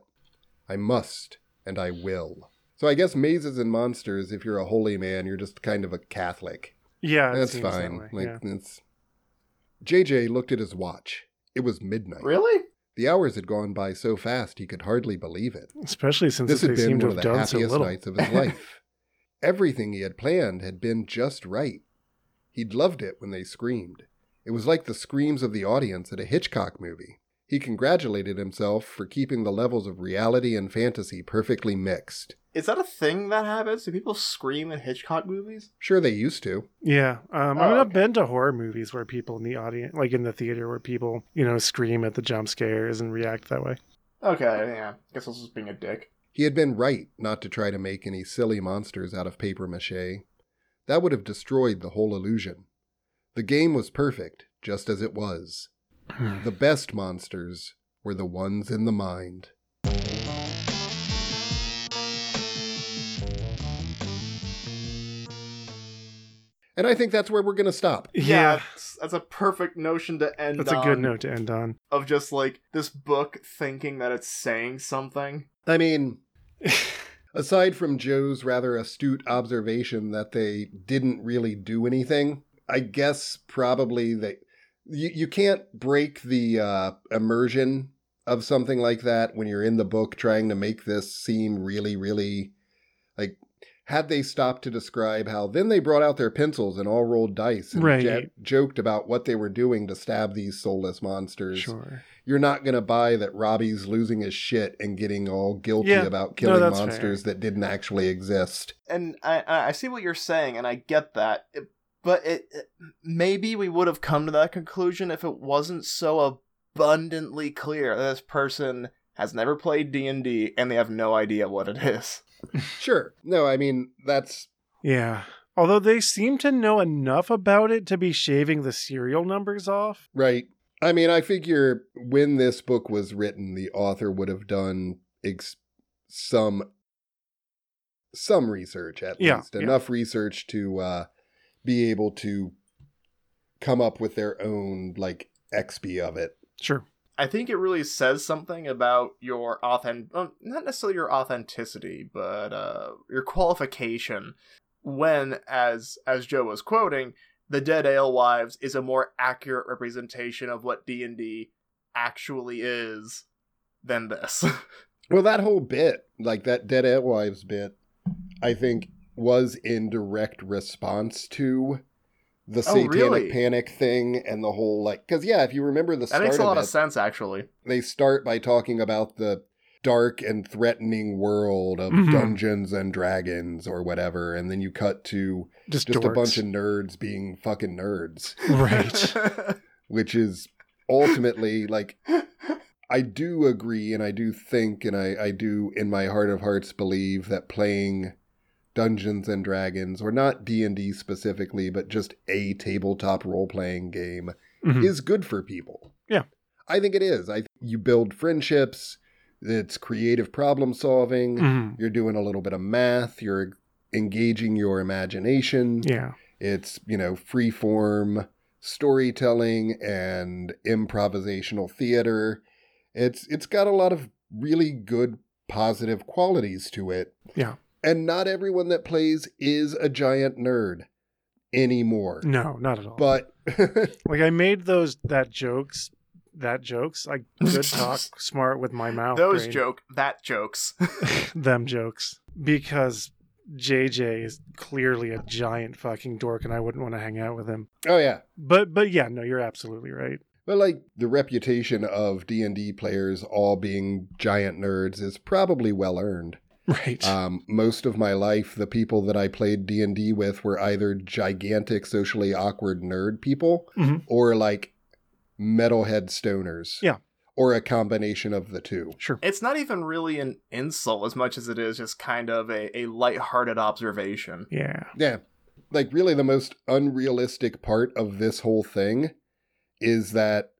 [SPEAKER 2] I must, and I will. So I guess mazes and monsters, if you're a holy man, you're just kind of a Catholic.
[SPEAKER 1] Yeah,
[SPEAKER 2] That's
[SPEAKER 1] seems that
[SPEAKER 2] fine. Like
[SPEAKER 1] yeah.
[SPEAKER 2] it's JJ looked at his watch. It was midnight.
[SPEAKER 3] Really?
[SPEAKER 2] The hours had gone by so fast he could hardly believe it.
[SPEAKER 1] Especially since
[SPEAKER 2] This had
[SPEAKER 1] seem
[SPEAKER 2] been
[SPEAKER 1] to
[SPEAKER 2] one
[SPEAKER 1] have
[SPEAKER 2] of the
[SPEAKER 1] done so
[SPEAKER 2] happiest nights of his life. Everything he had planned had been just right. He'd loved it when they screamed. It was like the screams of the audience at a Hitchcock movie. He congratulated himself for keeping the levels of reality and fantasy perfectly mixed.
[SPEAKER 3] Is that a thing that happens? Do people scream in Hitchcock movies?
[SPEAKER 2] Sure, they used to.
[SPEAKER 1] Yeah, um,
[SPEAKER 3] Oh,
[SPEAKER 1] I mean, I've
[SPEAKER 3] okay.
[SPEAKER 1] been to horror movies where people in the audience, like in the theater, where people, you know, scream at the jump scares and react that way.
[SPEAKER 3] Okay, yeah. I Guess I was just being a dick.
[SPEAKER 2] He had been right not to try to make any silly monsters out of paper mache. That would have destroyed the whole illusion. The game was perfect, just as it was. The best monsters were the ones in the mind. And I think that's where we're going to stop.
[SPEAKER 1] yeah,
[SPEAKER 3] that's, that's a perfect notion to end
[SPEAKER 1] that's a good note to end on.
[SPEAKER 3] Of just like this book thinking that it's saying something.
[SPEAKER 2] I mean, aside from Joe's rather astute observation that they didn't really do anything, I guess probably they you, you can't break the uh, immersion of something like that when you're in the book trying to make this seem really, really like had they stopped to describe how then they brought out their pencils and all rolled dice and
[SPEAKER 1] Right.
[SPEAKER 2] ja- joked about what they were doing to stab these soulless monsters
[SPEAKER 1] Sure.
[SPEAKER 2] You're not going to buy that Robbie's losing his shit and getting all guilty
[SPEAKER 1] Yeah.
[SPEAKER 2] about killing
[SPEAKER 1] that's
[SPEAKER 2] monsters that didn't actually exist.
[SPEAKER 3] and I I I see what you're saying, and I get that. It- but it, it maybe we would have come to that conclusion if it wasn't so abundantly clear that this person has never played D and D and they have no idea what it is.
[SPEAKER 2] Sure. No, I mean, that's
[SPEAKER 1] Yeah. Although they seem to know enough about it to be shaving the serial numbers off.
[SPEAKER 2] right. I mean, I figure when this book was written, the author would have done ex- some some research at
[SPEAKER 1] Yeah,
[SPEAKER 2] least
[SPEAKER 1] yeah.
[SPEAKER 2] enough research to uh, be able to come up with their own like XP of it.
[SPEAKER 1] Sure.
[SPEAKER 3] I think it really says something about your authentic, um, not necessarily your authenticity, but uh, your qualification. When, as as Joe was quoting, the Dead Alewives is a more accurate representation of what D and D actually is than this.
[SPEAKER 2] Well, that whole bit, like that Dead Alewives bit, I think was in direct response to the
[SPEAKER 3] Oh,
[SPEAKER 2] satanic
[SPEAKER 3] really?
[SPEAKER 2] panic thing and the whole like because yeah, if you remember the
[SPEAKER 3] that
[SPEAKER 2] start
[SPEAKER 3] makes a
[SPEAKER 2] of
[SPEAKER 3] lot
[SPEAKER 2] it,
[SPEAKER 3] of sense, actually.
[SPEAKER 2] they start by talking about the dark and threatening world of
[SPEAKER 1] Mhm.
[SPEAKER 2] Dungeons and Dragons or whatever, and then you cut to
[SPEAKER 1] Just,
[SPEAKER 2] just a bunch of nerds being fucking nerds,
[SPEAKER 1] Right.
[SPEAKER 2] which is ultimately like I do agree and I do think and I, I do in my heart of hearts believe that playing Dungeons and Dragons or not D&D specifically but just a tabletop role-playing game
[SPEAKER 1] Mhm.
[SPEAKER 2] is good for people.
[SPEAKER 1] Yeah.
[SPEAKER 2] I think it is. I you build friendships, it's creative problem solving,
[SPEAKER 1] Mhm.
[SPEAKER 2] you're doing a little bit of math, you're engaging your imagination.
[SPEAKER 1] Yeah.
[SPEAKER 2] It's, you know, free form storytelling and improvisational theater. It's it's got a lot of really good positive qualities to it.
[SPEAKER 1] Yeah.
[SPEAKER 2] And not everyone that plays is a giant nerd anymore.
[SPEAKER 1] No, not at all.
[SPEAKER 2] But
[SPEAKER 1] like I made those that jokes, that jokes. I could talk smart with my mouth.
[SPEAKER 3] Those
[SPEAKER 1] brain.
[SPEAKER 3] joke, that jokes.
[SPEAKER 1] them jokes because JJ is clearly a giant fucking dork, and I wouldn't want to hang out with him.
[SPEAKER 2] oh yeah.
[SPEAKER 1] But but yeah, no, you're absolutely right.
[SPEAKER 2] But like the reputation of D&D players all being giant nerds is probably well earned.
[SPEAKER 1] Right.
[SPEAKER 2] Um, most of my life, the people that I played D and D with were either gigantic, socially awkward nerd people,
[SPEAKER 1] Mhm.
[SPEAKER 2] or like metalhead stoners.
[SPEAKER 1] Yeah.
[SPEAKER 2] or a combination of the two.
[SPEAKER 1] sure.
[SPEAKER 3] It's not even really an insult as much as it is just kind of a, a lighthearted observation.
[SPEAKER 1] Yeah.
[SPEAKER 2] Yeah, like really, the most unrealistic part of this whole thing is that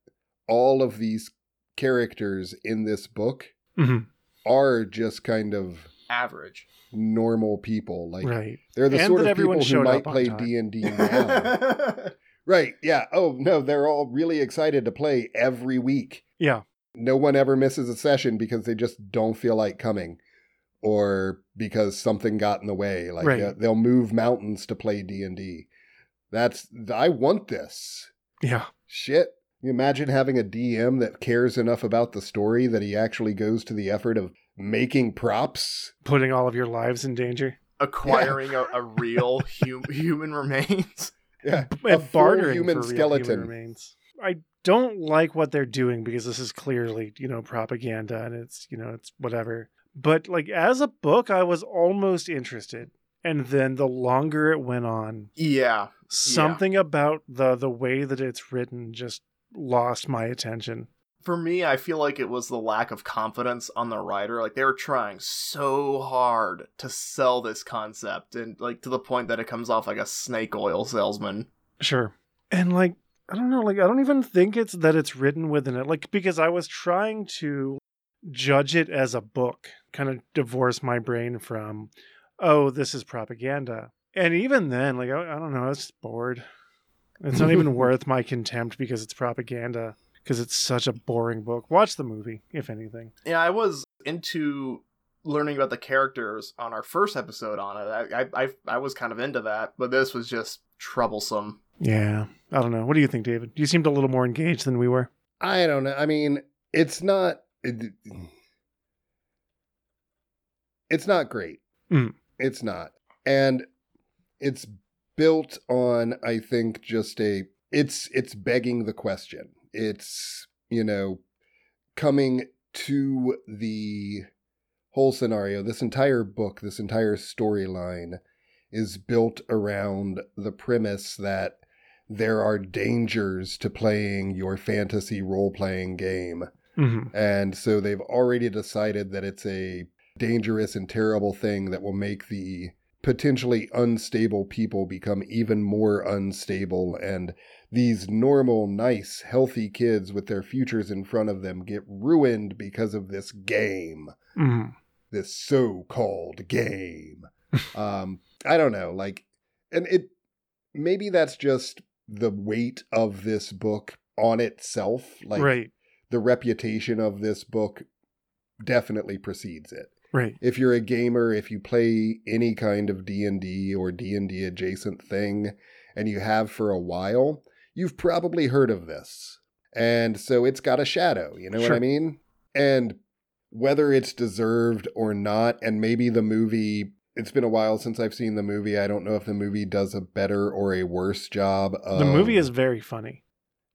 [SPEAKER 2] all of these characters in this book
[SPEAKER 1] hmm
[SPEAKER 2] are just kind of
[SPEAKER 3] Average.
[SPEAKER 2] normal people. Like
[SPEAKER 1] Right.
[SPEAKER 2] they're the
[SPEAKER 1] And
[SPEAKER 2] sort of people who might play. D and D now. Right. Yeah. Oh, no, they're all really excited to play every week.
[SPEAKER 1] Yeah.
[SPEAKER 2] No one ever misses a session because they just don't feel like coming or because something got in the way. Like
[SPEAKER 1] Right.
[SPEAKER 2] uh, they'll move mountains to play D&D. That's I want this.
[SPEAKER 1] Yeah.
[SPEAKER 2] Shit. You imagine having a DM that cares enough about the story that he actually goes to the effort of making props?
[SPEAKER 1] Putting all of your lives in danger.
[SPEAKER 3] Acquiring a, a real hum- human remains.
[SPEAKER 2] Yeah. a
[SPEAKER 1] bartering
[SPEAKER 2] human skeleton.
[SPEAKER 1] human remains. I don't like what they're doing because this is clearly, you know, propaganda and it's, you know, it's whatever. But like as a book, I was almost interested. And then the longer it went on,
[SPEAKER 3] Yeah.
[SPEAKER 1] something about the the way that it's written just lost my attention.
[SPEAKER 3] For me, I feel like it was the lack of confidence on the writer. Like they were trying so hard to sell this concept and like to the point that it comes off like a snake oil salesman.
[SPEAKER 1] Sure. and like I don't know, like I don't even think it's that it's written within it, like because I was trying to judge it as a book, kind of divorce my brain from, oh, this is propaganda, and even then, like I, I don't know, I was bored. It's not even worth my contempt because it's propaganda. Because it's such a boring book. Watch the movie, if anything.
[SPEAKER 3] Yeah, I was into learning about the characters on our first episode on it. I, I, I, I was kind of into that, but this was just troublesome.
[SPEAKER 1] Yeah, I don't know. What do you think, David? You seemed a little more engaged than we were.
[SPEAKER 2] I don't know. I mean, it's not. It, it's not great.
[SPEAKER 1] Mm.
[SPEAKER 2] It's not, and it's built on. I think just a. It's it's begging the question. It's you know coming to the whole scenario. This entire book, this entire storyline, is built around the premise that there are dangers to playing your fantasy role playing game.
[SPEAKER 1] Mm-hmm.
[SPEAKER 2] And so they've already decided that it's a dangerous and terrible thing that will make the potentially unstable people become even more unstable. And these normal, nice, healthy kids with their futures in front of them get ruined because of this game,
[SPEAKER 1] Mm-hmm.
[SPEAKER 2] this so called game. um, I don't know. Like, and it maybe that's just the weight of this book on itself. Like,
[SPEAKER 1] right,
[SPEAKER 2] the reputation of this book definitely precedes it.
[SPEAKER 1] Right.
[SPEAKER 2] If you're a gamer, if you play any kind of D&D or D&D adjacent thing and you have for a while, you've probably heard of this. And so it's got a shadow, you know what I mean? And whether it's deserved or not and maybe the movie it's been a while since I've seen the movie. I don't know if the movie does a better or a worse job of
[SPEAKER 1] The movie is very funny.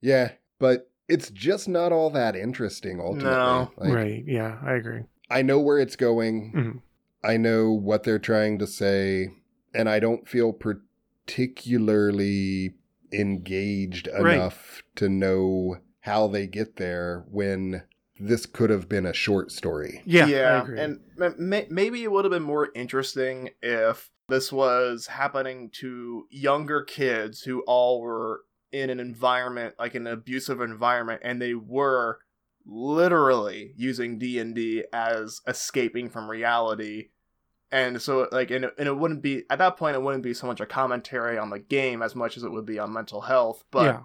[SPEAKER 2] Yeah, but it's just not all that interesting ultimately.
[SPEAKER 3] No.
[SPEAKER 2] Like,
[SPEAKER 1] right. Yeah, I agree.
[SPEAKER 2] I know where it's going.
[SPEAKER 1] Mhm.
[SPEAKER 2] I know what they're trying to say, and I don't feel particularly engaged
[SPEAKER 1] Right.
[SPEAKER 2] enough to know how they get there when this could have been a short story.
[SPEAKER 1] Yeah, I agree.
[SPEAKER 3] and ma- ma- maybe it would have been more interesting if this was happening to younger kids who all were in an environment like an abusive environment and they were literally using D&D as escaping from reality and so like and it, and it wouldn't be at that point it wouldn't be so much a commentary on the game as much as it would be on mental health but
[SPEAKER 1] yeah,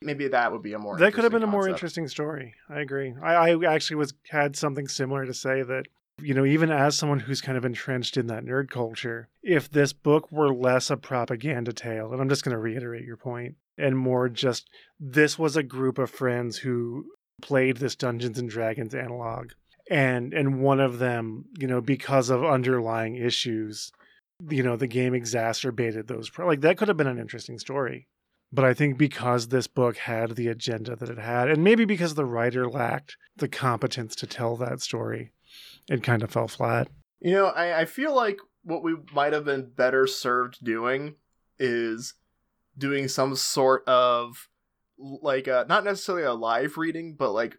[SPEAKER 3] maybe that would be a more
[SPEAKER 1] that could have been a more interesting story. I agree. I, I actually was had something similar to say that you know even as someone who's kind of entrenched in that nerd culture, if this book were less a propaganda tale, and I'm just going to reiterate your point, and more just this was a group of friends who played this Dungeons and Dragons analog, and and one of them, you know, because of underlying issues, you know, the game exacerbated those. Pro- like that could have been an interesting story. But I think because this book had the agenda that it had, and maybe because the writer lacked the competence to tell that story, it kind of fell flat.
[SPEAKER 3] You know, I, I feel like what we might have been better served doing is doing some sort of like uh not necessarily a live reading, but like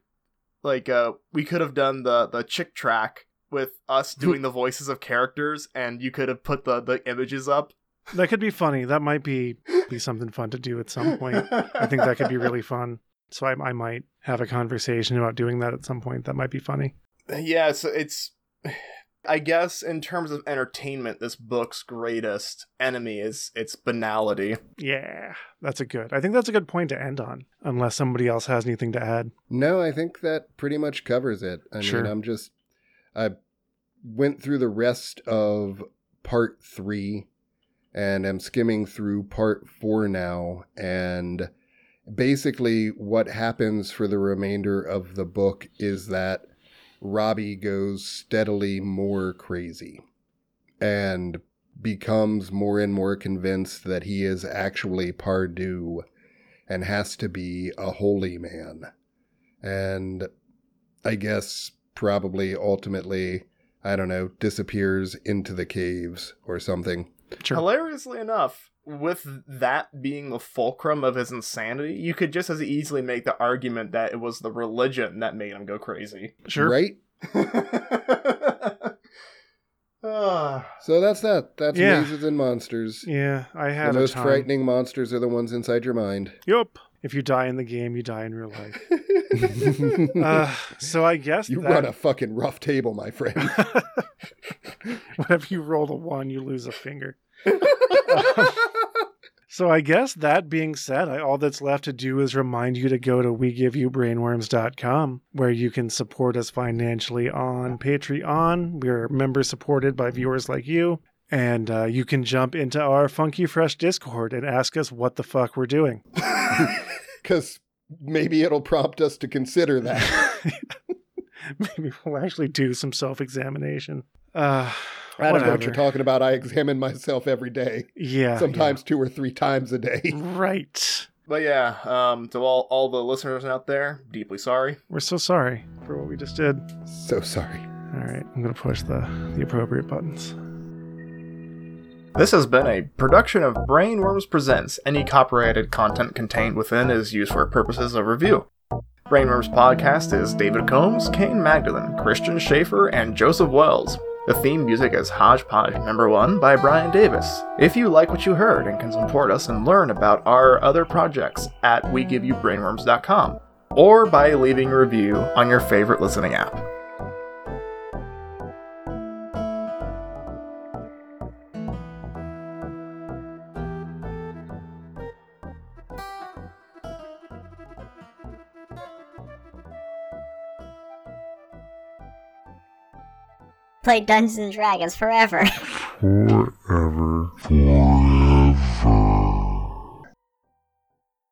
[SPEAKER 3] like uh we could have done the the Chick tract with us doing the voices of characters and you could have put the the images up.
[SPEAKER 1] That could be funny. That might be be something fun to do at some point. I think that could be really fun. So I, I might have a conversation about doing that at some point. That might be funny.
[SPEAKER 3] Yeah, so it's I guess in terms of entertainment, this book's greatest enemy is its banality.
[SPEAKER 1] Yeah, that's a good. I think that's a good point to end on, unless somebody else has anything to add.
[SPEAKER 2] No, I think that pretty much covers it. I
[SPEAKER 1] Sure.
[SPEAKER 2] mean, I'm just I went through the rest of part 3 and I'm skimming through part 4 now and basically what happens for the remainder of the book is that Robbie goes steadily more crazy and becomes more and more convinced that he is actually Pardieu and has to be a holy man. And I guess probably ultimately, I don't know, disappears into the caves or something.
[SPEAKER 1] Sure.
[SPEAKER 3] Hilariously enough, with that being the fulcrum of his insanity, you could just as easily make the argument that it was the religion that made him go crazy.
[SPEAKER 1] Sure.
[SPEAKER 2] Right?
[SPEAKER 3] Ah.
[SPEAKER 2] So that's that. That's
[SPEAKER 1] Yeah.
[SPEAKER 2] mazes and monsters.
[SPEAKER 1] Yeah, I had
[SPEAKER 2] the
[SPEAKER 1] a
[SPEAKER 2] most
[SPEAKER 1] time.
[SPEAKER 2] frightening monsters are the ones inside your mind.
[SPEAKER 1] Yup. If you die in the game, you die in real life. Uh, so I guess
[SPEAKER 2] you
[SPEAKER 1] that
[SPEAKER 2] run a fucking rough table, my friend.
[SPEAKER 1] whenever you roll a one, you lose a finger. So I guess that being said, I, all that's left to do is remind you to go to WeGiveYouBrainworms.com, where you can support us financially on Patreon. We're member supported by viewers like you. And uh, you can jump into our Funky Fresh Discord and ask us what the fuck we're doing.
[SPEAKER 2] Because maybe it'll prompt us to consider that.
[SPEAKER 1] Maybe we'll actually do some self examination. Uh,
[SPEAKER 2] I don't know what you're talking about. I examine myself every day,
[SPEAKER 1] Yeah.
[SPEAKER 2] sometimes two or three times a day.
[SPEAKER 1] Right.
[SPEAKER 3] But yeah, um, to all, all the listeners out there, deeply sorry.
[SPEAKER 1] We're so sorry for what we just did.
[SPEAKER 2] So sorry.
[SPEAKER 1] All right, I'm gonna push the the appropriate buttons.
[SPEAKER 3] This has been a production of Brainworms Presents. Any copyrighted content contained within is used for purposes of review. Brainworms Podcast is David Combs, Kane Magdalene, Christian Schaefer, and Joseph Wells. The theme music is Hodgepodge Number 1 by Brian Davis. If you like what you heard and can support us and learn about our other projects at WeGiveYouBrainworms.com or by leaving a review on your favorite listening app.
[SPEAKER 4] Play Dungeons and Dragons forever.
[SPEAKER 5] forever, forever.